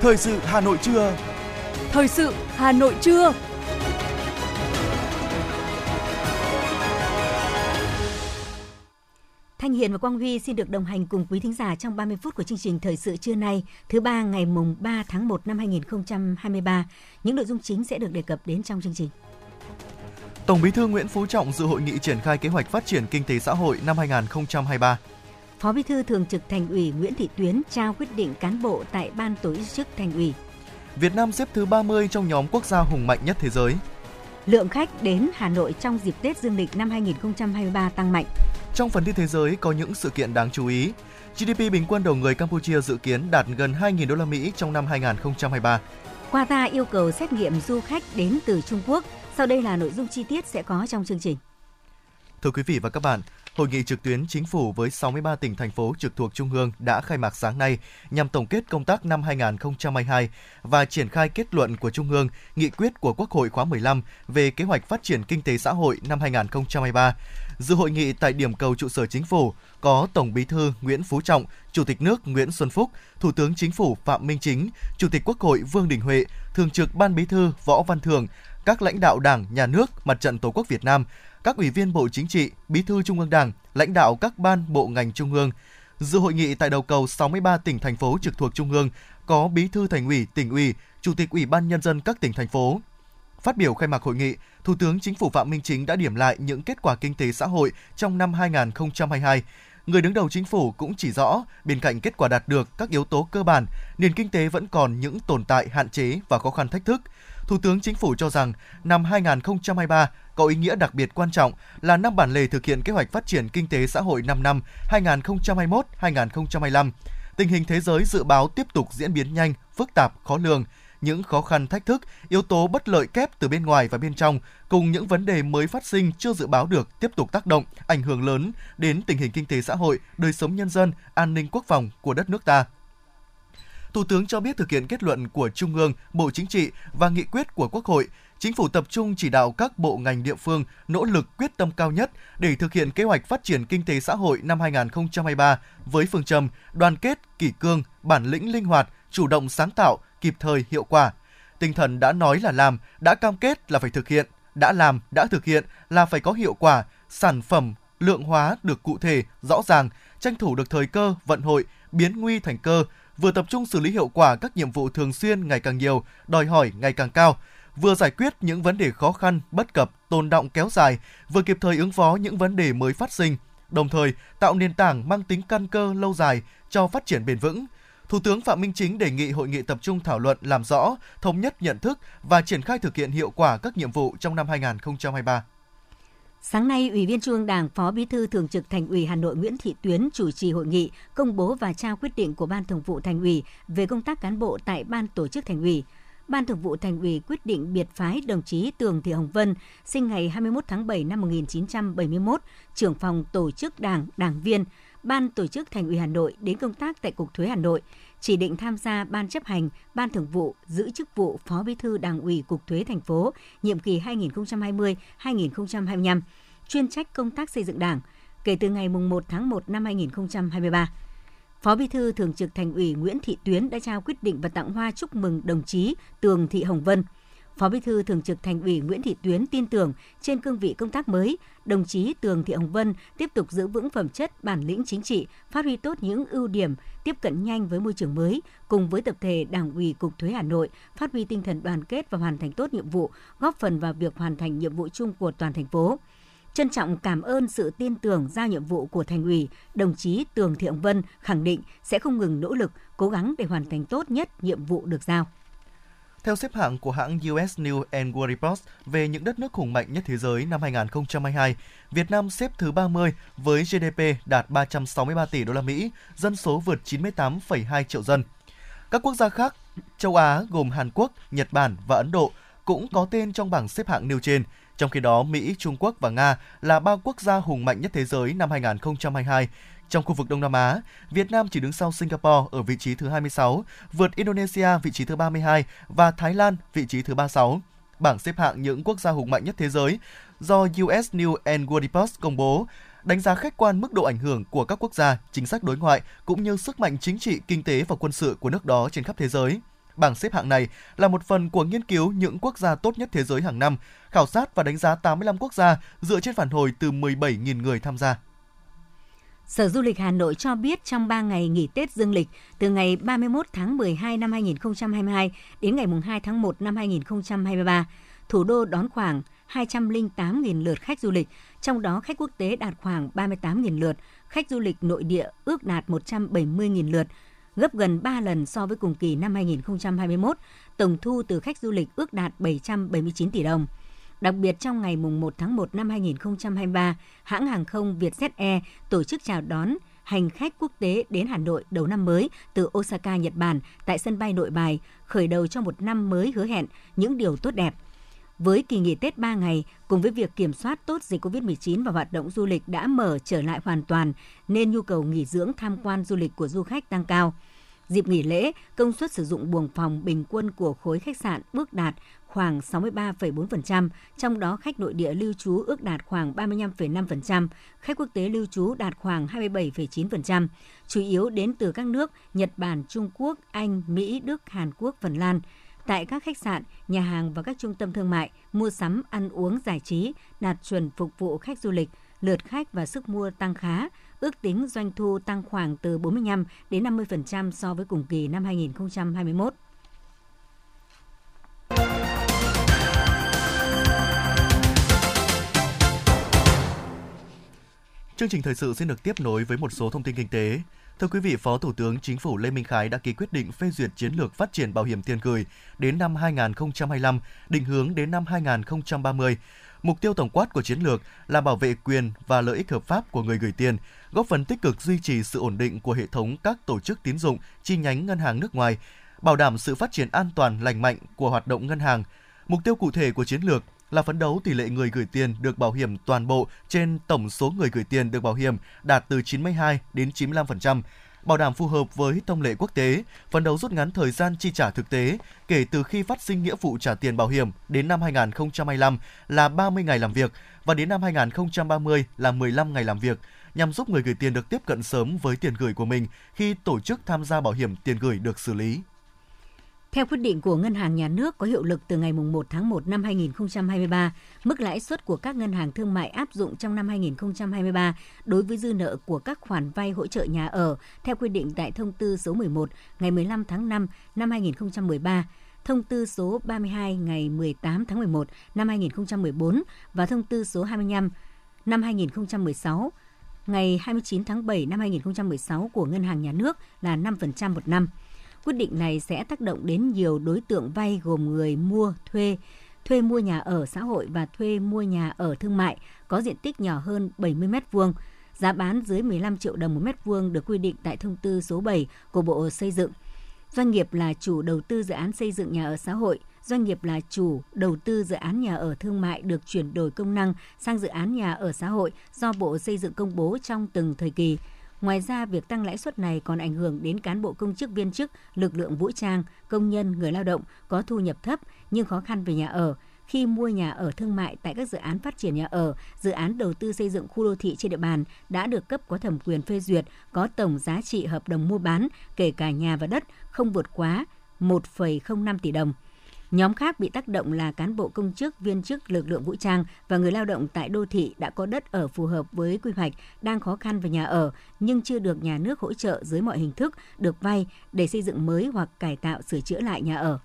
Thời sự Hà Nội trưa. Thời sự Hà Nội trưa. Thanh Hiền và Quang Huy xin được đồng hành cùng quý thính giả trong 30 phút của chương trình Thời sự trưa nay, thứ ba ngày mùng 3 tháng 1 năm 2023. Những nội dung chính sẽ được đề cập đến trong chương trình. Tổng Bí thư Nguyễn Phú Trọng dự hội nghị triển khai kế hoạch phát triển kinh tế xã hội năm 2023. Phó Bí thư Thường trực Thành ủy Nguyễn Thị Tuyến trao quyết định cán bộ tại Ban tổ chức Thành ủy. Việt Nam xếp thứ 30 trong nhóm quốc gia hùng mạnh nhất thế giới. Lượng khách đến Hà Nội trong dịp Tết Dương lịch năm 2023 tăng mạnh. Trong phần tin thế giới có những sự kiện đáng chú ý. GDP bình quân đầu người Campuchia dự kiến đạt gần 2.000 đô la Mỹ trong năm 2023. Qatar yêu cầu xét nghiệm du khách đến từ Trung Quốc. Sau đây là nội dung chi tiết sẽ có trong chương trình. Thưa quý vị và các bạn, Hội nghị trực tuyến chính phủ với 63 tỉnh thành phố trực thuộc Trung ương đã khai mạc sáng nay nhằm tổng kết công tác năm 2022 và triển khai kết luận của Trung ương, nghị quyết của Quốc hội khóa 15 về kế hoạch phát triển kinh tế xã hội năm 2023. Dự hội nghị tại điểm cầu trụ sở chính phủ có Tổng Bí thư Nguyễn Phú Trọng, Chủ tịch nước Nguyễn Xuân Phúc, Thủ tướng Chính phủ Phạm Minh Chính, Chủ tịch Quốc hội Vương Đình Huệ, Thường trực Ban Bí thư Võ Văn thường các lãnh đạo Đảng, Nhà nước, Mặt trận Tổ quốc Việt Nam, các ủy viên Bộ Chính trị, Bí thư Trung ương Đảng, lãnh đạo các ban bộ ngành trung ương. Dự hội nghị tại đầu cầu 63 tỉnh thành phố trực thuộc trung ương có Bí thư Thành ủy, tỉnh ủy, Chủ tịch Ủy ban nhân dân các tỉnh thành phố. Phát biểu khai mạc hội nghị, Thủ tướng Chính phủ Phạm Minh Chính đã điểm lại những kết quả kinh tế xã hội trong năm 2022. Người đứng đầu chính phủ cũng chỉ rõ, bên cạnh kết quả đạt được các yếu tố cơ bản, nền kinh tế vẫn còn những tồn tại, hạn chế và khó khăn thách thức. Thủ tướng Chính phủ cho rằng năm 2023 có ý nghĩa đặc biệt quan trọng là năm bản lề thực hiện kế hoạch phát triển kinh tế xã hội 5 năm 2021-2025. Tình hình thế giới dự báo tiếp tục diễn biến nhanh, phức tạp, khó lường. Những khó khăn thách thức, yếu tố bất lợi kép từ bên ngoài và bên trong cùng những vấn đề mới phát sinh chưa dự báo được tiếp tục tác động, ảnh hưởng lớn đến tình hình kinh tế xã hội, đời sống nhân dân, an ninh quốc phòng của đất nước ta. Thủ tướng cho biết thực hiện kết luận của Trung ương, Bộ Chính trị và nghị quyết của Quốc hội, Chính phủ tập trung chỉ đạo các bộ ngành địa phương nỗ lực quyết tâm cao nhất để thực hiện kế hoạch phát triển kinh tế xã hội năm 2023 với phương châm đoàn kết, kỷ cương, bản lĩnh linh hoạt, chủ động sáng tạo, kịp thời, hiệu quả. Tinh thần đã nói là làm, đã cam kết là phải thực hiện, đã làm, đã thực hiện là phải có hiệu quả, sản phẩm lượng hóa được cụ thể, rõ ràng, tranh thủ được thời cơ, vận hội, biến nguy thành cơ, vừa tập trung xử lý hiệu quả các nhiệm vụ thường xuyên ngày càng nhiều, đòi hỏi ngày càng cao, vừa giải quyết những vấn đề khó khăn, bất cập, tồn động kéo dài, vừa kịp thời ứng phó những vấn đề mới phát sinh, đồng thời tạo nền tảng mang tính căn cơ lâu dài cho phát triển bền vững. Thủ tướng Phạm Minh Chính đề nghị hội nghị tập trung thảo luận làm rõ, thống nhất nhận thức và triển khai thực hiện hiệu quả các nhiệm vụ trong năm 2023. Sáng nay, Ủy viên Trung ương Đảng, Phó Bí thư Thường trực Thành ủy Hà Nội Nguyễn Thị Tuyến chủ trì hội nghị công bố và trao quyết định của Ban Thường vụ Thành ủy về công tác cán bộ tại Ban Tổ chức Thành ủy. Ban Thường vụ Thành ủy quyết định biệt phái đồng chí Tường Thị Hồng Vân, sinh ngày 21 tháng 7 năm 1971, trưởng phòng tổ chức Đảng, đảng viên, Ban Tổ chức Thành ủy Hà Nội đến công tác tại Cục Thuế Hà Nội, chỉ định tham gia Ban chấp hành, Ban Thường vụ, giữ chức vụ Phó Bí thư Đảng ủy Cục Thuế thành phố, nhiệm kỳ 2020-2025, chuyên trách công tác xây dựng Đảng, kể từ ngày 1 tháng 1 năm 2023. Phó Bí thư Thường trực Thành ủy Nguyễn Thị Tuyến đã trao quyết định và tặng hoa chúc mừng đồng chí Tường Thị Hồng Vân. Phó Bí thư Thường trực Thành ủy Nguyễn Thị Tuyến tin tưởng trên cương vị công tác mới, đồng chí Tường Thị Hồng Vân tiếp tục giữ vững phẩm chất, bản lĩnh chính trị, phát huy tốt những ưu điểm, tiếp cận nhanh với môi trường mới, cùng với tập thể Đảng ủy Cục Thuế Hà Nội phát huy tinh thần đoàn kết và hoàn thành tốt nhiệm vụ, góp phần vào việc hoàn thành nhiệm vụ chung của toàn thành phố. Trân trọng cảm ơn sự tin tưởng giao nhiệm vụ của thành ủy, đồng chí Tường Thị Hồng Vân khẳng định sẽ không ngừng nỗ lực, cố gắng để hoàn thành tốt nhất nhiệm vụ được giao. Theo xếp hạng của hãng US News and World Report về những đất nước hùng mạnh nhất thế giới năm 2022, Việt Nam xếp thứ 30 với GDP đạt 363 tỷ đô la Mỹ, dân số vượt 98,2 triệu dân. Các quốc gia khác châu Á gồm Hàn Quốc, Nhật Bản và Ấn Độ cũng có tên trong bảng xếp hạng nêu trên. Trong khi đó, Mỹ, Trung Quốc và Nga là ba quốc gia hùng mạnh nhất thế giới năm 2022. Trong khu vực Đông Nam Á, Việt Nam chỉ đứng sau Singapore ở vị trí thứ 26, vượt Indonesia vị trí thứ 32 và Thái Lan vị trí thứ 36. Bảng xếp hạng những quốc gia hùng mạnh nhất thế giới do US News and World Report công bố đánh giá khách quan mức độ ảnh hưởng của các quốc gia, chính sách đối ngoại cũng như sức mạnh chính trị, kinh tế và quân sự của nước đó trên khắp thế giới. Bảng xếp hạng này là một phần của nghiên cứu những quốc gia tốt nhất thế giới hàng năm, khảo sát và đánh giá 85 quốc gia dựa trên phản hồi từ 17.000 người tham gia. Sở Du lịch Hà Nội cho biết trong 3 ngày nghỉ Tết Dương lịch từ ngày 31 tháng 12 năm 2022 đến ngày 2 tháng 1 năm 2023, thủ đô đón khoảng 208.000 lượt khách du lịch, trong đó khách quốc tế đạt khoảng 38.000 lượt, khách du lịch nội địa ước đạt 170.000 lượt, gấp gần 3 lần so với cùng kỳ năm 2021. Tổng thu từ khách du lịch ước đạt 779 tỷ đồng. Đặc biệt trong ngày mùng 1 tháng 1 năm 2023, hãng hàng không Vietjet Air tổ chức chào đón hành khách quốc tế đến Hà Nội đầu năm mới từ Osaka, Nhật Bản tại sân bay Nội Bài, khởi đầu cho một năm mới hứa hẹn những điều tốt đẹp. Với kỳ nghỉ Tết 3 ngày, cùng với việc kiểm soát tốt dịch COVID-19 và hoạt động du lịch đã mở trở lại hoàn toàn, nên nhu cầu nghỉ dưỡng tham quan du lịch của du khách tăng cao. Dịp nghỉ lễ, công suất sử dụng buồng phòng bình quân của khối khách sạn ước đạt khoảng 63,4%, trong đó khách nội địa lưu trú ước đạt khoảng 35,5%, khách quốc tế lưu trú đạt khoảng 27,9%, chủ yếu đến từ các nước Nhật Bản, Trung Quốc, Anh, Mỹ, Đức, Hàn Quốc, Phần Lan. Tại các khách sạn, nhà hàng và các trung tâm thương mại, mua sắm, ăn uống, giải trí đạt chuẩn phục vụ khách du lịch, lượt khách và sức mua tăng khá, ước tính doanh thu tăng khoảng từ 45 đến 50% so với cùng kỳ năm 2021. Chương trình thời sự xin được tiếp nối với một số thông tin kinh tế. Thưa quý vị, Phó Thủ tướng Chính phủ Lê Minh Khái đã ký quyết định phê duyệt chiến lược phát triển bảo hiểm tiền gửi đến năm 2025, định hướng đến năm 2030. Mục tiêu tổng quát của chiến lược là bảo vệ quyền và lợi ích hợp pháp của người gửi tiền, góp phần tích cực duy trì sự ổn định của hệ thống các tổ chức tín dụng, chi nhánh ngân hàng nước ngoài, bảo đảm sự phát triển an toàn lành mạnh của hoạt động ngân hàng. Mục tiêu cụ thể của chiến lược là phấn đấu tỷ lệ người gửi tiền được bảo hiểm toàn bộ trên tổng số người gửi tiền được bảo hiểm đạt từ 92 đến 95%, bảo đảm phù hợp với thông lệ quốc tế, phấn đấu rút ngắn thời gian chi trả thực tế kể từ khi phát sinh nghĩa vụ trả tiền bảo hiểm đến năm 2025 là 30 ngày làm việc và đến năm 2030 là 15 ngày làm việc, nhằm giúp người gửi tiền được tiếp cận sớm với tiền gửi của mình khi tổ chức tham gia bảo hiểm tiền gửi được xử lý. Theo quyết định của Ngân hàng Nhà nước có hiệu lực từ ngày 1 tháng 1 năm 2023, mức lãi suất của các ngân hàng thương mại áp dụng trong năm 2023 đối với dư nợ của các khoản vay hỗ trợ nhà ở theo quy định tại thông tư số 11 ngày 15 tháng 5 năm 2013, thông tư số 32 ngày 18 tháng 11 năm 2014 và thông tư số 25 năm 2016 ngày 29 tháng 7 năm 2016 của Ngân hàng Nhà nước là 5% một năm. Quyết định này sẽ tác động đến nhiều đối tượng vay gồm người mua, thuê, thuê mua nhà ở xã hội và thuê mua nhà ở thương mại có diện tích nhỏ hơn 70 m2. Giá bán dưới 15 triệu đồng một mét vuông được quy định tại thông tư số 7 của Bộ Xây dựng. Doanh nghiệp là chủ đầu tư dự án xây dựng nhà ở xã hội, doanh nghiệp là chủ đầu tư dự án nhà ở thương mại được chuyển đổi công năng sang dự án nhà ở xã hội do Bộ Xây dựng công bố trong từng thời kỳ. Ngoài ra, việc tăng lãi suất này còn ảnh hưởng đến cán bộ công chức viên chức, lực lượng vũ trang, công nhân, người lao động có thu nhập thấp nhưng khó khăn về nhà ở, khi mua nhà ở thương mại tại các dự án phát triển nhà ở, dự án đầu tư xây dựng khu đô thị trên địa bàn đã được cấp có thẩm quyền phê duyệt, có tổng giá trị hợp đồng mua bán, kể cả nhà và đất, không vượt quá 1,05 tỷ đồng. Nhóm khác bị tác động là cán bộ công chức, viên chức, lực lượng vũ trang và người lao động tại đô thị đã có đất ở phù hợp với quy hoạch, đang khó khăn về nhà ở nhưng chưa được nhà nước hỗ trợ dưới mọi hình thức được vay để xây dựng mới hoặc cải tạo sửa chữa lại nhà ở.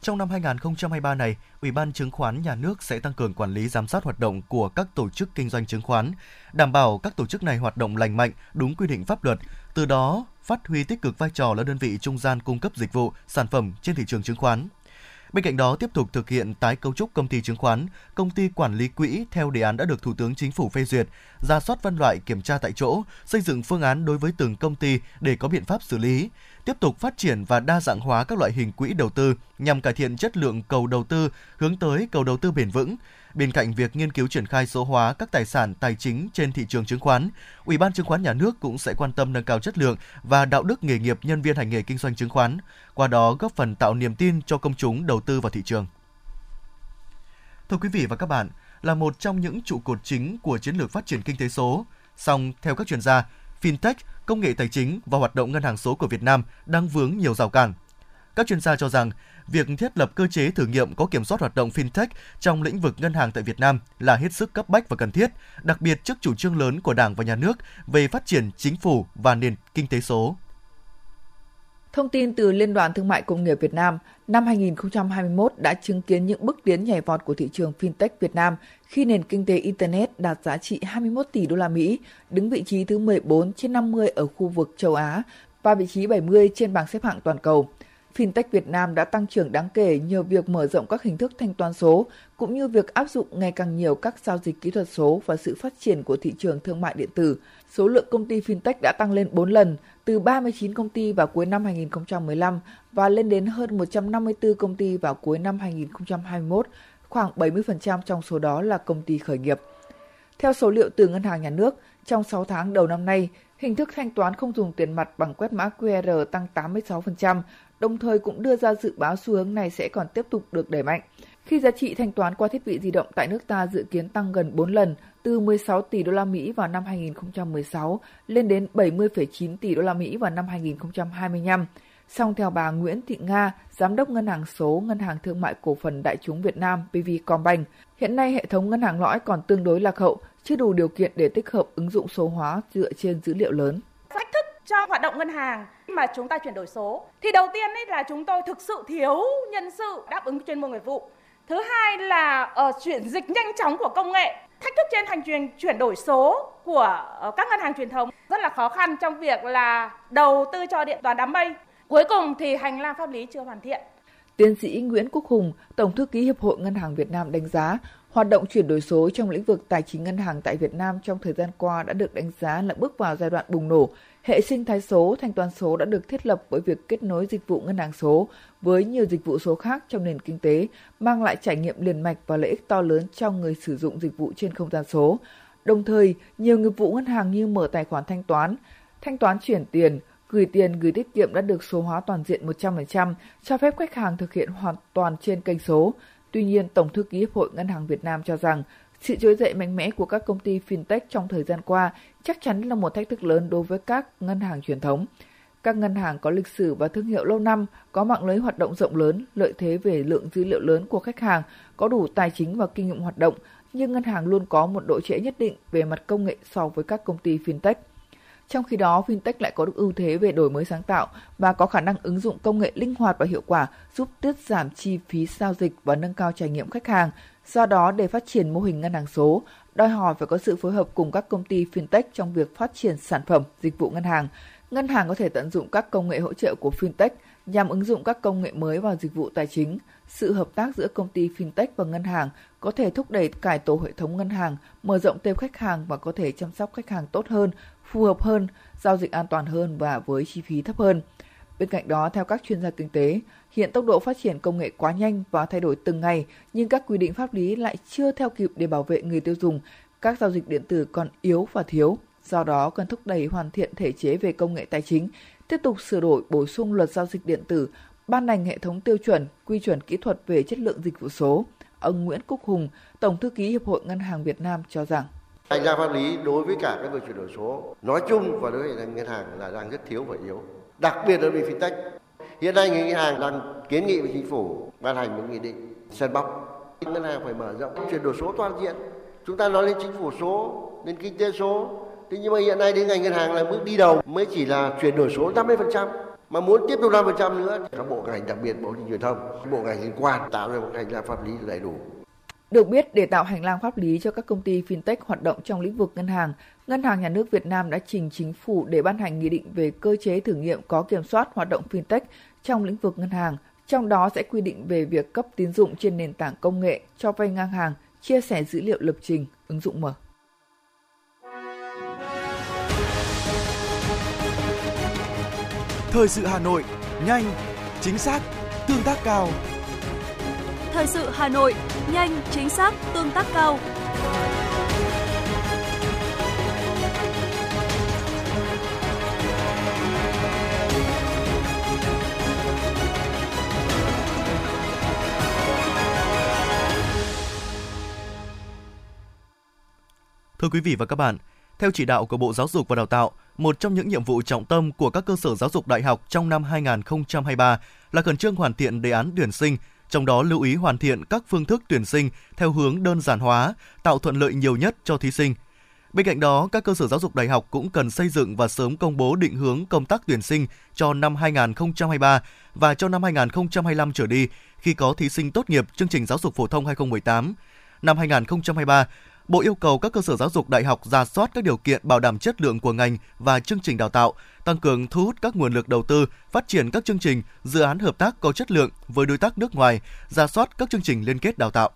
Trong năm 2023 này, Ủy ban Chứng khoán Nhà nước sẽ tăng cường quản lý giám sát hoạt động của các tổ chức kinh doanh chứng khoán, đảm bảo các tổ chức này hoạt động lành mạnh, đúng quy định pháp luật, từ đó phát huy tích cực vai trò là đơn vị trung gian cung cấp dịch vụ, sản phẩm trên thị trường chứng khoán. Bên cạnh đó, tiếp tục thực hiện tái cấu trúc công ty chứng khoán, công ty quản lý quỹ theo đề án đã được Thủ tướng Chính phủ phê duyệt, ra soát phân loại kiểm tra tại chỗ, xây dựng phương án đối với từng công ty để có biện pháp xử lý, tiếp tục phát triển và đa dạng hóa các loại hình quỹ đầu tư nhằm cải thiện chất lượng cầu đầu tư, hướng tới cầu đầu tư bền vững, Bên cạnh việc nghiên cứu triển khai số hóa các tài sản tài chính trên thị trường chứng khoán, Ủy ban chứng khoán nhà nước cũng sẽ quan tâm nâng cao chất lượng và đạo đức nghề nghiệp nhân viên hành nghề kinh doanh chứng khoán, qua đó góp phần tạo niềm tin cho công chúng đầu tư vào thị trường. Thưa quý vị và các bạn, là một trong những trụ cột chính của chiến lược phát triển kinh tế số. Song, theo các chuyên gia, fintech, công nghệ tài chính và hoạt động ngân hàng số của Việt Nam đang vướng nhiều rào cản. Các chuyên gia cho rằng, việc thiết lập cơ chế thử nghiệm có kiểm soát hoạt động fintech trong lĩnh vực ngân hàng tại Việt Nam là hết sức cấp bách và cần thiết, đặc biệt trước chủ trương lớn của Đảng và Nhà nước về phát triển chính phủ và nền kinh tế số. Thông tin từ Liên đoàn Thương mại Công nghiệp Việt Nam, năm 2021 đã chứng kiến những bước tiến nhảy vọt của thị trường fintech Việt Nam khi nền kinh tế internet đạt giá trị 21 tỷ đô la Mỹ, đứng vị trí thứ 14 trên 50 ở khu vực châu Á và vị trí 70 trên bảng xếp hạng toàn cầu. Fintech Việt Nam đã tăng trưởng đáng kể nhờ việc mở rộng các hình thức thanh toán số, cũng như việc áp dụng ngày càng nhiều các giao dịch kỹ thuật số và sự phát triển của thị trường thương mại điện tử. Số lượng công ty fintech đã tăng lên 4 lần, từ 39 công ty vào cuối năm 2015 và lên đến hơn 154 công ty vào cuối năm 2021, khoảng 70% trong số đó là công ty khởi nghiệp. Theo số liệu từ Ngân hàng Nhà nước, trong 6 tháng đầu năm nay, hình thức thanh toán không dùng tiền mặt bằng quét mã QR tăng 86%, đồng thời cũng đưa ra dự báo xu hướng này sẽ còn tiếp tục được đẩy mạnh. Khi giá trị thanh toán qua thiết bị di động tại nước ta dự kiến tăng gần 4 lần, từ 16 tỷ đô la Mỹ vào năm 2016 lên đến 70,9 tỷ đô la Mỹ vào năm 2025. Song theo bà Nguyễn Thị Nga, Giám đốc Ngân hàng số Ngân hàng Thương mại Cổ phần Đại chúng Việt Nam PVcombank, hiện nay hệ thống ngân hàng lõi còn tương đối lạc hậu, chưa đủ điều kiện để tích hợp ứng dụng số hóa dựa trên dữ liệu lớn. Thách thức cho hoạt động ngân hàng mà chúng ta chuyển đổi số thì đầu tiên ấy là chúng tôi thực sự thiếu nhân sự đáp ứng chuyên môn nghiệp vụ. Thứ hai là uh, chuyển dịch nhanh chóng của công nghệ thách thức trên hành trình chuyển đổi số của uh, các ngân hàng truyền thống rất là khó khăn trong việc là đầu tư cho điện toán đám mây. Cuối cùng thì hành lang pháp lý chưa hoàn thiện. Tiến sĩ Nguyễn Quốc Hùng, Tổng thư ký Hiệp hội Ngân hàng Việt Nam đánh giá, hoạt động chuyển đổi số trong lĩnh vực tài chính ngân hàng tại Việt Nam trong thời gian qua đã được đánh giá là bước vào giai đoạn bùng nổ. Hệ sinh thái số, thanh toán số đã được thiết lập với việc kết nối dịch vụ ngân hàng số với nhiều dịch vụ số khác trong nền kinh tế, mang lại trải nghiệm liền mạch và lợi ích to lớn cho người sử dụng dịch vụ trên không gian số. Đồng thời, nhiều nghiệp vụ ngân hàng như mở tài khoản thanh toán, thanh toán chuyển tiền, gửi tiền, gửi tiết kiệm đã được số hóa toàn diện 100%, cho phép khách hàng thực hiện hoàn toàn trên kênh số. Tuy nhiên, Tổng thư ký Hiệp hội Ngân hàng Việt Nam cho rằng sự trỗi dậy mạnh mẽ của các công ty fintech trong thời gian qua chắc chắn là một thách thức lớn đối với các ngân hàng truyền thống. Các ngân hàng có lịch sử và thương hiệu lâu năm, có mạng lưới hoạt động rộng lớn, lợi thế về lượng dữ liệu lớn của khách hàng, có đủ tài chính và kinh nghiệm hoạt động, nhưng ngân hàng luôn có một độ trễ nhất định về mặt công nghệ so với các công ty fintech. Trong khi đó, fintech lại có được ưu thế về đổi mới sáng tạo và có khả năng ứng dụng công nghệ linh hoạt và hiệu quả, giúp tiết giảm chi phí giao dịch và nâng cao trải nghiệm khách hàng. Do đó, để phát triển mô hình ngân hàng số, đòi hỏi phải có sự phối hợp cùng các công ty fintech trong việc phát triển sản phẩm, dịch vụ ngân hàng. Ngân hàng có thể tận dụng các công nghệ hỗ trợ của fintech nhằm ứng dụng các công nghệ mới vào dịch vụ tài chính. Sự hợp tác giữa công ty fintech và ngân hàng có thể thúc đẩy cải tổ hệ thống ngân hàng, mở rộng tệp khách hàng và có thể chăm sóc khách hàng tốt hơn, phù hợp hơn, giao dịch an toàn hơn và với chi phí thấp hơn. Bên cạnh đó, theo các chuyên gia kinh tế, hiện tốc độ phát triển công nghệ quá nhanh và thay đổi từng ngày, nhưng các quy định pháp lý lại chưa theo kịp để bảo vệ người tiêu dùng. Các giao dịch điện tử còn yếu và thiếu. Do đó, cần thúc đẩy hoàn thiện thể chế về công nghệ tài chính, tiếp tục sửa đổi bổ sung luật giao dịch điện tử, ban hành hệ thống tiêu chuẩn, quy chuẩn kỹ thuật về chất lượng dịch vụ số. Ông Nguyễn Quốc Hùng, Tổng thư ký Hiệp hội Ngân hàng Việt Nam cho rằng hành lang pháp lý đối với cả các việc chuyển đổi số, nói chung và đối với ngân hàng là đang rất thiếu và yếu. Đặc biệt là về fintech. Hiện nay ngân hàng đang kiến nghị với chính phủ ban hành một nghị định sân bóc. Ngân hàng phải mở rộng chuyển đổi số toàn diện. Chúng ta nói lên chính phủ số đến kinh tế số. Thế nhưng mà hiện nay đến ngành ngân hàng là bước đi đầu, mới chỉ là chuyển đổi số 50% mà muốn tiếp tục 5% nữa, các bộ ngành đặc biệt, bộ truyền thông, bộ ngành liên quan tạo ra một hành lang pháp lý đầy đủ được biết, để tạo hành lang pháp lý cho các công ty fintech hoạt động trong lĩnh vực ngân hàng, Ngân hàng Nhà nước Việt Nam đã trình chính phủ để ban hành nghị định về cơ chế thử nghiệm có kiểm soát hoạt động fintech trong lĩnh vực ngân hàng. Trong đó sẽ quy định về việc cấp tín dụng trên nền tảng công nghệ, cho vay ngang hàng, chia sẻ dữ liệu lập trình, ứng dụng mở. Thời sự Hà Nội, nhanh, chính xác, tương tác cao. Thời sự Hà Nội, nhanh, chính xác, tương tác cao. Thưa quý vị và các bạn, theo chỉ đạo của Bộ Giáo dục và Đào tạo, một trong những nhiệm vụ trọng tâm của các cơ sở giáo dục đại học trong năm 2023 là khẩn trương hoàn thiện đề án tuyển sinh, trong đó lưu ý hoàn thiện các phương thức tuyển sinh theo hướng đơn giản hóa, tạo thuận lợi nhiều nhất cho thí sinh. Bên cạnh đó, các cơ sở giáo dục đại học cũng cần xây dựng và sớm công bố định hướng công tác tuyển sinh cho năm 2023 và cho năm 2025 trở đi khi có thí sinh tốt nghiệp chương trình giáo dục phổ thông 2018. Năm 2023, Bộ yêu cầu các cơ sở giáo dục đại học ra soát các điều kiện bảo đảm chất lượng của ngành và chương trình đào tạo, tăng cường thu hút các nguồn lực đầu tư, phát triển các chương trình, dự án hợp tác có chất lượng với đối tác nước ngoài, ra soát các chương trình liên kết đào tạo.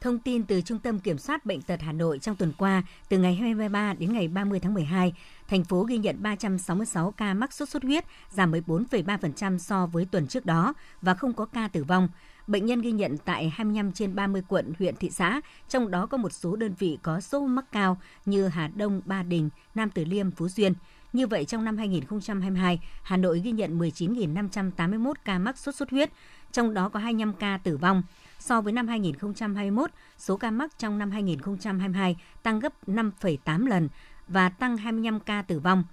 Thông tin từ Trung tâm Kiểm soát Bệnh tật Hà Nội trong tuần qua, từ ngày 23 đến ngày 30 tháng 12, thành phố ghi nhận 366 ca mắc sốt xuất huyết, giảm 14,3% so với tuần trước đó và không có ca tử vong. Bệnh nhân ghi nhận tại 25 trên 30 quận, huyện, thị xã, trong đó có một số đơn vị có số mắc cao như Hà Đông, Ba Đình, Nam Từ Liêm, Phú Xuyên. Như vậy, trong năm 2022, Hà Nội ghi nhận 19.581 ca mắc sốt xuất huyết, trong đó có 25 ca tử vong. So với năm 2021, số ca mắc trong năm 2022 tăng gấp 5,8 lần và tăng 25 ca tử vong.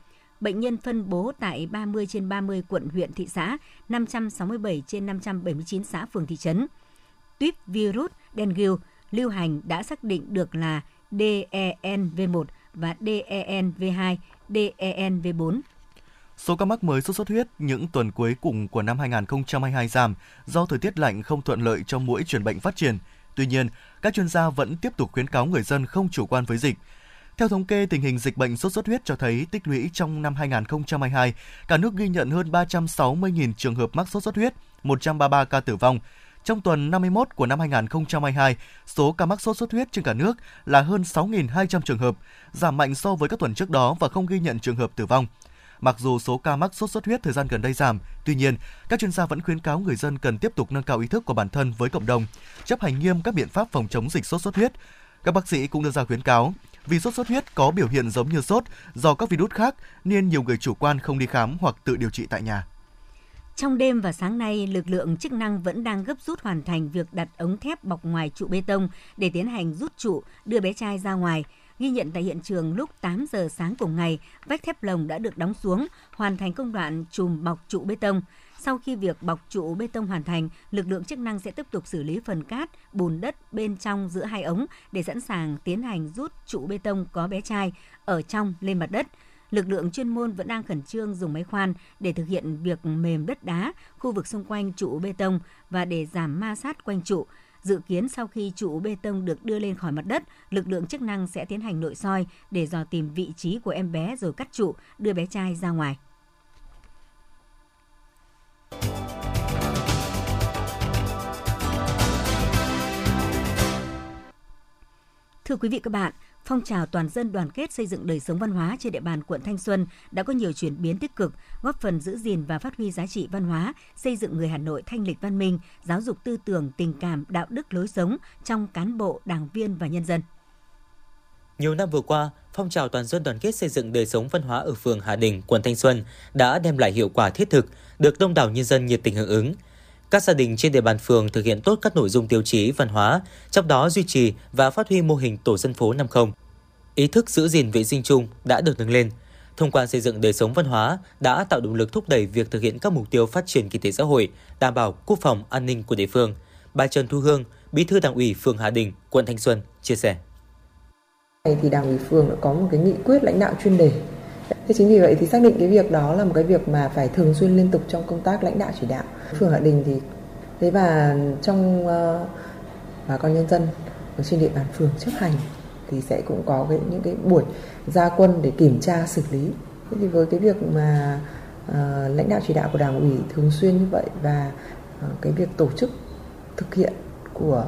Bệnh nhân phân bố tại 30 trên 30 quận huyện thị xã, 567 trên 579 xã phường thị trấn. Tuyếp virus dengue lưu hành đã xác định được là DENV1 và DENV2, DENV4. Số ca mắc mới sốt xuất huyết những tuần cuối cùng của năm 2022 giảm do thời tiết lạnh không thuận lợi cho mũi truyền bệnh phát triển. Tuy nhiên, các chuyên gia vẫn tiếp tục khuyến cáo người dân không chủ quan với dịch. Theo thống kê, tình hình dịch bệnh sốt xuất huyết cho thấy tích lũy trong năm 2022, cả nước ghi nhận hơn 360.000 trường hợp mắc sốt xuất huyết, 133 ca tử vong. Trong tuần 51 của năm 2022, số ca mắc sốt xuất huyết trên cả nước là hơn 6.200 trường hợp, giảm mạnh so với các tuần trước đó và không ghi nhận trường hợp tử vong. Mặc dù số ca mắc sốt xuất huyết thời gian gần đây giảm, tuy nhiên, các chuyên gia vẫn khuyến cáo người dân cần tiếp tục nâng cao ý thức của bản thân với cộng đồng, chấp hành nghiêm các biện pháp phòng chống dịch sốt xuất huyết. Các bác sĩ cũng đưa ra khuyến cáo, vì sốt xuất huyết có biểu hiện giống như sốt do các virus khác nên nhiều người chủ quan không đi khám hoặc tự điều trị tại nhà. Trong đêm và sáng nay, lực lượng chức năng vẫn đang gấp rút hoàn thành việc đặt ống thép bọc ngoài trụ bê tông để tiến hành rút trụ, đưa bé trai ra ngoài. Ghi nhận tại hiện trường lúc 8 giờ sáng cùng ngày, vách thép lồng đã được đóng xuống, hoàn thành công đoạn chùm bọc trụ bê tông. Sau khi việc bọc trụ bê tông hoàn thành, lực lượng chức năng sẽ tiếp tục xử lý phần cát, bùn đất bên trong giữa hai ống để sẵn sàng tiến hành rút trụ bê tông có bé trai ở trong lên mặt đất. Lực lượng chuyên môn vẫn đang khẩn trương dùng máy khoan để thực hiện việc mềm đất đá, khu vực xung quanh trụ bê tông và để giảm ma sát quanh trụ. Dự kiến sau khi trụ bê tông được đưa lên khỏi mặt đất, lực lượng chức năng sẽ tiến hành nội soi để dò tìm vị trí của em bé rồi cắt trụ, đưa bé trai ra ngoài. Thưa quý vị các bạn, phong trào toàn dân đoàn kết xây dựng đời sống văn hóa trên địa bàn quận Thanh Xuân đã có nhiều chuyển biến tích cực, góp phần giữ gìn và phát huy giá trị văn hóa, xây dựng người Hà Nội thanh lịch văn minh, giáo dục tư tưởng, tình cảm, đạo đức lối sống trong cán bộ, đảng viên và nhân dân. Nhiều năm vừa qua, phong trào toàn dân đoàn kết xây dựng đời sống văn hóa ở phường Hà Đình, quận Thanh Xuân đã đem lại hiệu quả thiết thực, được đông đảo nhân dân nhiệt tình hưởng ứng. Các gia đình trên địa bàn phường thực hiện tốt các nội dung tiêu chí văn hóa, trong đó duy trì và phát huy mô hình tổ dân phố 50. Ý thức giữ gìn vệ sinh chung đã được nâng lên. Thông qua xây dựng đời sống văn hóa đã tạo động lực thúc đẩy việc thực hiện các mục tiêu phát triển kinh tế xã hội, đảm bảo quốc phòng an ninh của địa phương. Bà Trần Thu Hương, Bí thư Đảng ủy phường Hà Đình, quận Thanh Xuân chia sẻ. Thì Đảng ủy phường đã có một cái nghị quyết lãnh đạo chuyên đề Thế chính vì vậy thì xác định cái việc đó là một cái việc mà phải thường xuyên liên tục trong công tác lãnh đạo chỉ đạo. Phường Hạ Đình thì thế và trong uh, bà con nhân dân ở trên địa bàn phường chấp hành thì sẽ cũng có cái, những cái buổi gia quân để kiểm tra xử lý. Thế thì với cái việc mà uh, lãnh đạo chỉ đạo của đảng ủy thường xuyên như vậy và uh, cái việc tổ chức thực hiện của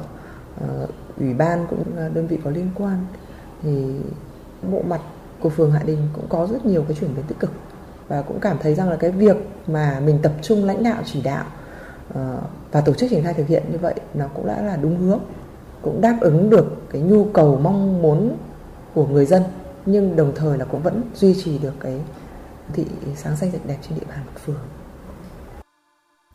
uh, ủy ban cũng đơn vị có liên quan thì bộ mặt của phường Hạ Đình cũng có rất nhiều cái chuyển biến tích cực và cũng cảm thấy rằng là cái việc mà mình tập trung lãnh đạo chỉ đạo ờ, và tổ chức triển khai thực hiện như vậy nó cũng đã là đúng hướng cũng đáp ứng được cái nhu cầu mong muốn của người dân nhưng đồng thời là cũng vẫn duy trì được cái thị sáng xanh sạch đẹp trên địa bàn của phường.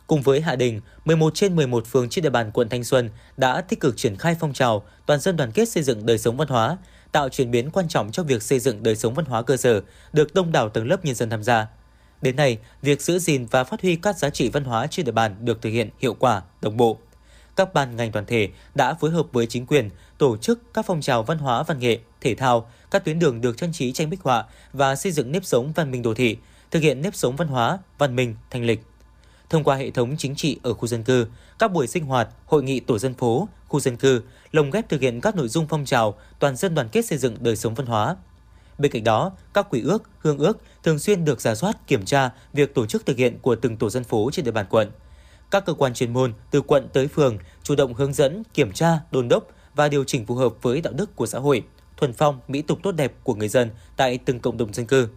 Cùng với Hạ Đình, 11 trên 11 phường trên địa bàn quận Thanh Xuân đã tích cực triển khai phong trào toàn dân đoàn kết xây dựng đời sống văn hóa, tạo chuyển biến quan trọng cho việc xây dựng đời sống văn hóa cơ sở, được đông đảo tầng lớp nhân dân tham gia. Đến nay, việc giữ gìn và phát huy các giá trị văn hóa trên địa bàn được thực hiện hiệu quả, đồng bộ. Các ban ngành đoàn thể đã phối hợp với chính quyền tổ chức các phong trào văn hóa văn nghệ, thể thao, các tuyến đường được trang trí tranh bích họa và xây dựng nếp sống văn minh đô thị, thực hiện nếp sống văn hóa, văn minh, thanh lịch. Thông qua hệ thống chính trị ở khu dân cư, các buổi sinh hoạt, hội nghị tổ dân phố, khu dân cư lồng ghép thực hiện các nội dung phong trào toàn dân đoàn kết xây dựng đời sống văn hóa. Bên cạnh đó, các quỹ ước, hương ước thường xuyên được giả soát kiểm tra việc tổ chức thực hiện của từng tổ dân phố trên địa bàn quận. Các cơ quan chuyên môn từ quận tới phường chủ động hướng dẫn, kiểm tra, đôn đốc và điều chỉnh phù hợp với đạo đức của xã hội, thuần phong, mỹ tục tốt đẹp của người dân tại từng cộng đồng dân cư.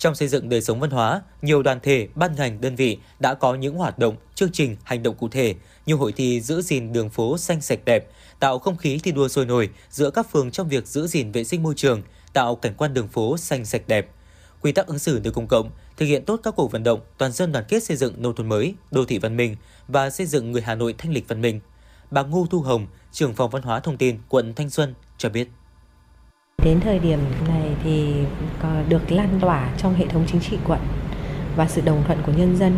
Trong xây dựng đời sống văn hóa, nhiều đoàn thể, ban ngành, đơn vị đã có những hoạt động, chương trình, hành động cụ thể như hội thi giữ gìn đường phố xanh sạch đẹp, tạo không khí thi đua sôi nổi giữa các phường trong việc giữ gìn vệ sinh môi trường, tạo cảnh quan đường phố xanh sạch đẹp. Quy tắc ứng xử nơi công cộng, thực hiện tốt các cuộc vận động toàn dân đoàn kết xây dựng nông thôn mới, đô thị văn minh và xây dựng người Hà Nội thanh lịch văn minh. Bà Ngô Thu Hồng, trưởng phòng văn hóa thông tin quận Thanh Xuân cho biết. Đến thời điểm này thì được lan tỏa trong hệ thống chính trị quận và sự đồng thuận của nhân dân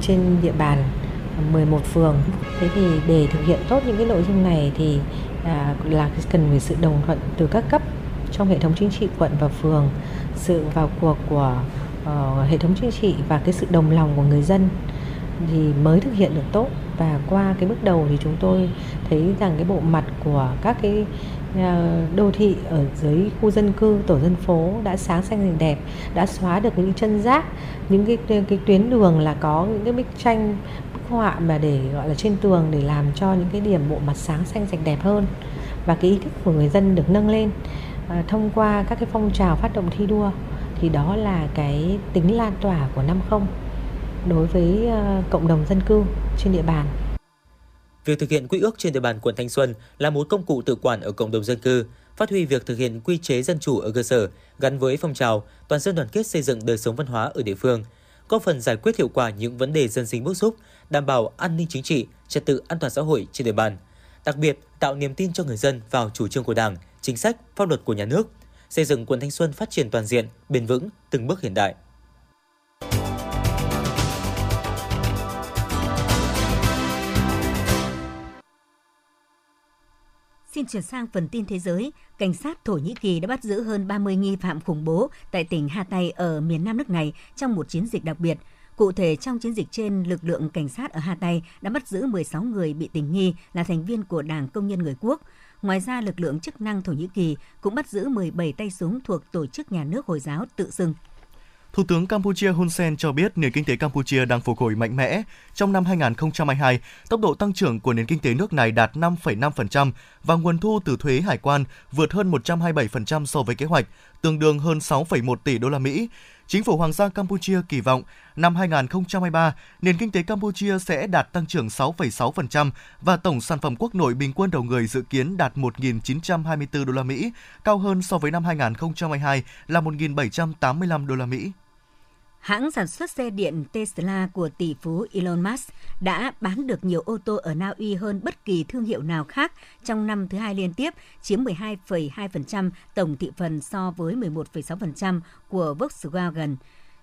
trên địa bàn 11 phường. Thế thì để thực hiện tốt những cái nội dung này thì à, là cần phải sự đồng thuận từ các cấp trong hệ thống chính trị quận và phường, sự vào cuộc của uh, hệ thống chính trị và cái sự đồng lòng của người dân thì mới thực hiện được tốt và qua cái bước đầu thì chúng tôi thấy rằng cái bộ mặt của các cái đô thị ở dưới khu dân cư tổ dân phố đã sáng xanh rành đẹp đã xóa được những chân rác những cái cái tuyến đường là có những cái bức tranh bức họa mà để gọi là trên tường để làm cho những cái điểm bộ mặt sáng xanh sạch đẹp hơn. Và cái ý thức của người dân được nâng lên. À, thông qua các cái phong trào phát động thi đua thì đó là cái tính lan tỏa của năm không đối với uh, cộng đồng dân cư trên địa bàn. Việc thực hiện quy ước trên địa bàn quận Thanh Xuân là một công cụ tự quản ở cộng đồng dân cư, phát huy việc thực hiện quy chế dân chủ ở cơ sở gắn với phong trào toàn dân đoàn kết xây dựng đời sống văn hóa ở địa phương, góp phần giải quyết hiệu quả những vấn đề dân sinh bức xúc, đảm bảo an ninh chính trị, trật tự an toàn xã hội trên địa bàn. Đặc biệt, tạo niềm tin cho người dân vào chủ trương của Đảng, chính sách, pháp luật của nhà nước, xây dựng quận Thanh Xuân phát triển toàn diện, bền vững, từng bước hiện đại. Xin chuyển sang phần tin thế giới. Cảnh sát Thổ Nhĩ Kỳ đã bắt giữ hơn 30 nghi phạm khủng bố tại tỉnh Hatay ở miền nam nước này trong một chiến dịch đặc biệt. Cụ thể, trong chiến dịch trên, lực lượng cảnh sát ở Hatay đã bắt giữ 16 người bị tình nghi là thành viên của Đảng Công nhân Người Quốc. Ngoài ra, lực lượng chức năng Thổ Nhĩ Kỳ cũng bắt giữ 17 tay súng thuộc Tổ chức Nhà nước Hồi giáo tự xưng. Thủ tướng Campuchia Hun Sen cho biết nền kinh tế Campuchia đang phục hồi mạnh mẽ. Trong năm 2022, tốc độ tăng trưởng của nền kinh tế nước này đạt 5,5% và nguồn thu từ thuế hải quan vượt hơn 127% so với kế hoạch, tương đương hơn 6,1 tỷ đô la Mỹ. Chính phủ Hoàng gia Campuchia kỳ vọng năm 2023, nền kinh tế Campuchia sẽ đạt tăng trưởng 6,6% và tổng sản phẩm quốc nội bình quân đầu người dự kiến đạt 1.924 đô la Mỹ, cao hơn so với năm 2022 là 1.785 đô la Mỹ. Hãng sản xuất xe điện Tesla của tỷ phú Elon Musk đã bán được nhiều ô tô ở Na Uy hơn bất kỳ thương hiệu nào khác trong năm thứ hai liên tiếp, chiếm 12,2% tổng thị phần so với 11,6% của Volkswagen.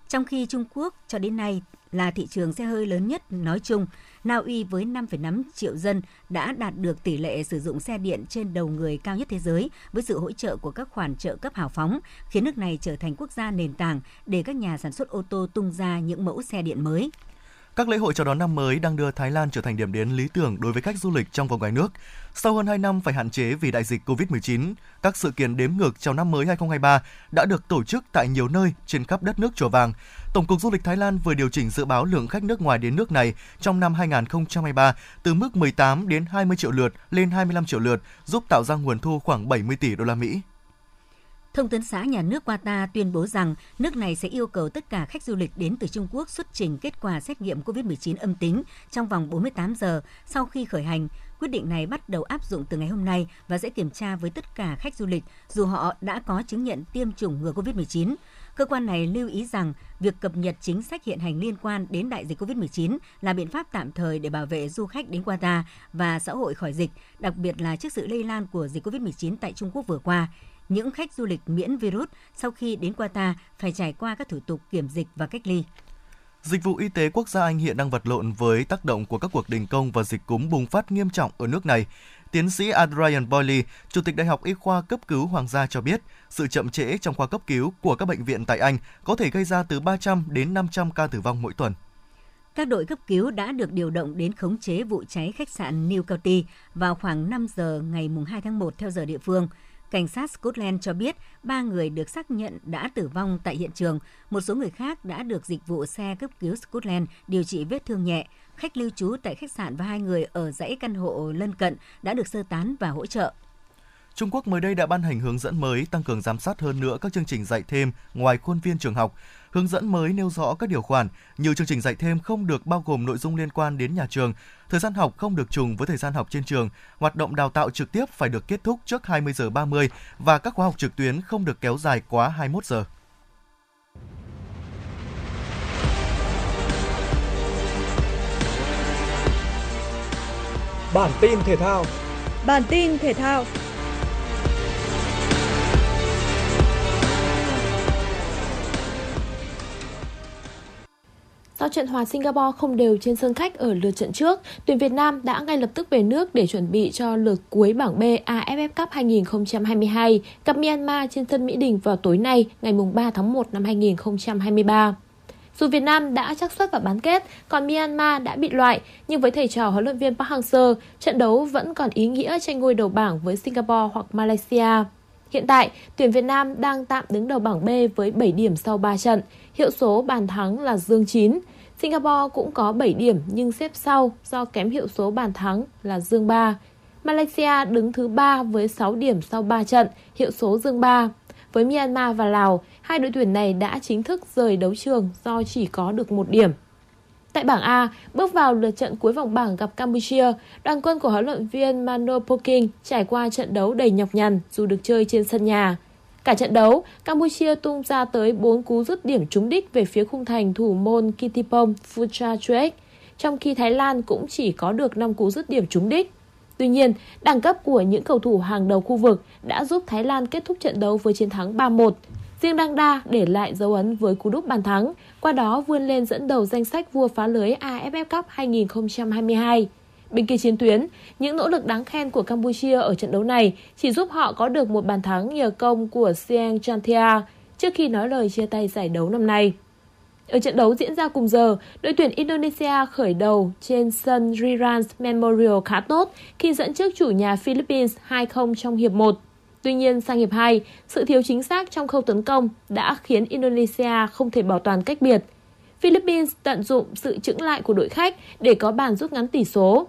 Trong khi Trung Quốc cho đến nay là thị trường xe hơi lớn nhất nói chung, Na Uy với 5,5 triệu dân đã đạt được tỷ lệ sử dụng xe điện trên đầu người cao nhất thế giới với sự hỗ trợ của các khoản trợ cấp hào phóng, khiến nước này trở thành quốc gia nền tảng để các nhà sản xuất ô tô tung ra những mẫu xe điện mới. Các lễ hội chào đón năm mới đang đưa Thái Lan trở thành điểm đến lý tưởng đối với khách du lịch trong và ngoài nước. Sau hơn 2 năm phải hạn chế vì đại dịch COVID-19, các sự kiện đếm ngược chào năm mới 2023 đã được tổ chức tại nhiều nơi trên khắp đất nước chùa vàng. Tổng cục Du lịch Thái Lan vừa điều chỉnh dự báo lượng khách nước ngoài đến nước này trong năm 2023 từ mức 18 đến 20 triệu lượt lên 25 triệu lượt, giúp tạo ra nguồn thu khoảng 70 tỷ đô la Mỹ. Thông tấn xã nhà nước Qatar tuyên bố rằng nước này sẽ yêu cầu tất cả khách du lịch đến từ Trung Quốc xuất trình kết quả xét nghiệm COVID-19 âm tính trong vòng 48 giờ sau khi khởi hành. Quyết định này bắt đầu áp dụng từ ngày hôm nay và sẽ kiểm tra với tất cả khách du lịch dù họ đã có chứng nhận tiêm chủng ngừa COVID-19. Cơ quan này lưu ý rằng việc cập nhật chính sách hiện hành liên quan đến đại dịch COVID-19 là biện pháp tạm thời để bảo vệ du khách đến Qatar và xã hội khỏi dịch, đặc biệt là trước sự lây lan của dịch COVID-19 tại Trung Quốc vừa qua những khách du lịch miễn virus sau khi đến Qatar phải trải qua các thủ tục kiểm dịch và cách ly. Dịch vụ y tế quốc gia Anh hiện đang vật lộn với tác động của các cuộc đình công và dịch cúm bùng phát nghiêm trọng ở nước này. Tiến sĩ Adrian Boyle, Chủ tịch Đại học Y khoa cấp cứu Hoàng gia cho biết, sự chậm trễ trong khoa cấp cứu của các bệnh viện tại Anh có thể gây ra từ 300 đến 500 ca tử vong mỗi tuần. Các đội cấp cứu đã được điều động đến khống chế vụ cháy khách sạn New County vào khoảng 5 giờ ngày 2 tháng 1 theo giờ địa phương. Cảnh sát Scotland cho biết ba người được xác nhận đã tử vong tại hiện trường. Một số người khác đã được dịch vụ xe cấp cứu Scotland điều trị vết thương nhẹ. Khách lưu trú tại khách sạn và hai người ở dãy căn hộ lân cận đã được sơ tán và hỗ trợ. Trung Quốc mới đây đã ban hành hướng dẫn mới tăng cường giám sát hơn nữa các chương trình dạy thêm ngoài khuôn viên trường học. Hướng dẫn mới nêu rõ các điều khoản, nhiều chương trình dạy thêm không được bao gồm nội dung liên quan đến nhà trường, thời gian học không được trùng với thời gian học trên trường, hoạt động đào tạo trực tiếp phải được kết thúc trước 20 giờ 30 và các khóa học trực tuyến không được kéo dài quá 21 giờ. Bản tin thể thao Bản tin thể thao Sau trận hòa Singapore không đều trên sân khách ở lượt trận trước, tuyển Việt Nam đã ngay lập tức về nước để chuẩn bị cho lượt cuối bảng B AFF Cup 2022 gặp Myanmar trên sân Mỹ Đình vào tối nay, ngày 3 tháng 1 năm 2023. Dù Việt Nam đã chắc suất vào bán kết, còn Myanmar đã bị loại, nhưng với thầy trò huấn luyện viên Park Hang-seo, trận đấu vẫn còn ý nghĩa tranh ngôi đầu bảng với Singapore hoặc Malaysia. Hiện tại, tuyển Việt Nam đang tạm đứng đầu bảng B với 7 điểm sau 3 trận, hiệu số bàn thắng là dương 9. Singapore cũng có 7 điểm nhưng xếp sau do kém hiệu số bàn thắng là dương 3. Malaysia đứng thứ 3 với 6 điểm sau 3 trận, hiệu số dương 3. Với Myanmar và Lào, hai đội tuyển này đã chính thức rời đấu trường do chỉ có được một điểm. Tại bảng A, bước vào lượt trận cuối vòng bảng gặp Campuchia, đoàn quân của huấn luyện viên Mano Poking trải qua trận đấu đầy nhọc nhằn dù được chơi trên sân nhà. Cả trận đấu, Campuchia tung ra tới 4 cú dứt điểm trúng đích về phía khung thành thủ môn Kittipong Futrachuek, trong khi Thái Lan cũng chỉ có được 5 cú dứt điểm trúng đích. Tuy nhiên, đẳng cấp của những cầu thủ hàng đầu khu vực đã giúp Thái Lan kết thúc trận đấu với chiến thắng 3-1. Riêng Đăng Đa để lại dấu ấn với cú đúp bàn thắng, qua đó vươn lên dẫn đầu danh sách vua phá lưới AFF Cup 2022. Bên kia chiến tuyến, những nỗ lực đáng khen của Campuchia ở trận đấu này chỉ giúp họ có được một bàn thắng nhờ công của Sieng Chantia trước khi nói lời chia tay giải đấu năm nay. Ở trận đấu diễn ra cùng giờ, đội tuyển Indonesia khởi đầu trên sân Rirans Memorial khá tốt khi dẫn trước chủ nhà Philippines 2-0 trong hiệp 1. Tuy nhiên, sang hiệp 2, sự thiếu chính xác trong khâu tấn công đã khiến Indonesia không thể bảo toàn cách biệt. Philippines tận dụng sự chững lại của đội khách để có bàn rút ngắn tỷ số.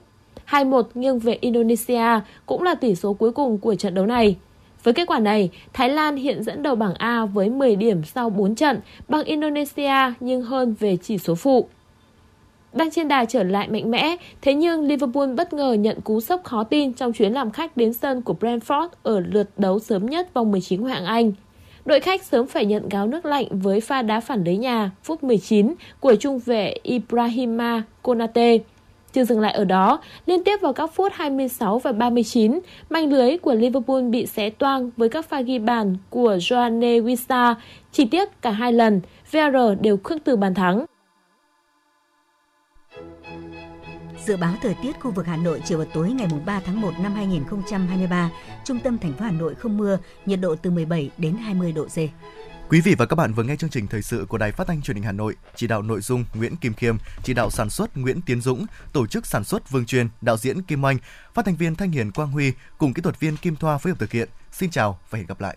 2-1 nghiêng về Indonesia cũng là tỷ số cuối cùng của trận đấu này. Với kết quả này, Thái Lan hiện dẫn đầu bảng A với 10 điểm sau 4 trận, bằng Indonesia nhưng hơn về chỉ số phụ. Đang trên đà trở lại mạnh mẽ, thế nhưng Liverpool bất ngờ nhận cú sốc khó tin trong chuyến làm khách đến sân của Brentford ở lượt đấu sớm nhất vòng 19 Ngoại hạng Anh. Đội khách sớm phải nhận gáo nước lạnh với pha đá phản lưới nhà phút 19 của trung vệ Ibrahima Konate. Chưa dừng lại ở đó, liên tiếp vào các phút 26 và 39, manh lưới của Liverpool bị xé toang với các pha ghi bàn của Joanne Wissa. Chỉ tiếc cả hai lần, VR đều khước từ bàn thắng. Dự báo thời tiết khu vực Hà Nội chiều và tối ngày 3 tháng 1 năm 2023, trung tâm thành phố Hà Nội không mưa, nhiệt độ từ 17 đến 20 độ C. Quý vị và các bạn vừa nghe chương trình thời sự của Đài Phát thanh Truyền hình Hà Nội, chỉ đạo nội dung Nguyễn Kim Khiêm, chỉ đạo sản xuất Nguyễn Tiến Dũng, tổ chức sản xuất Vương Truyền, đạo diễn Kim Anh, phát thanh viên Thanh Hiền Quang Huy cùng kỹ thuật viên Kim Thoa phối hợp thực hiện. Xin chào và hẹn gặp lại.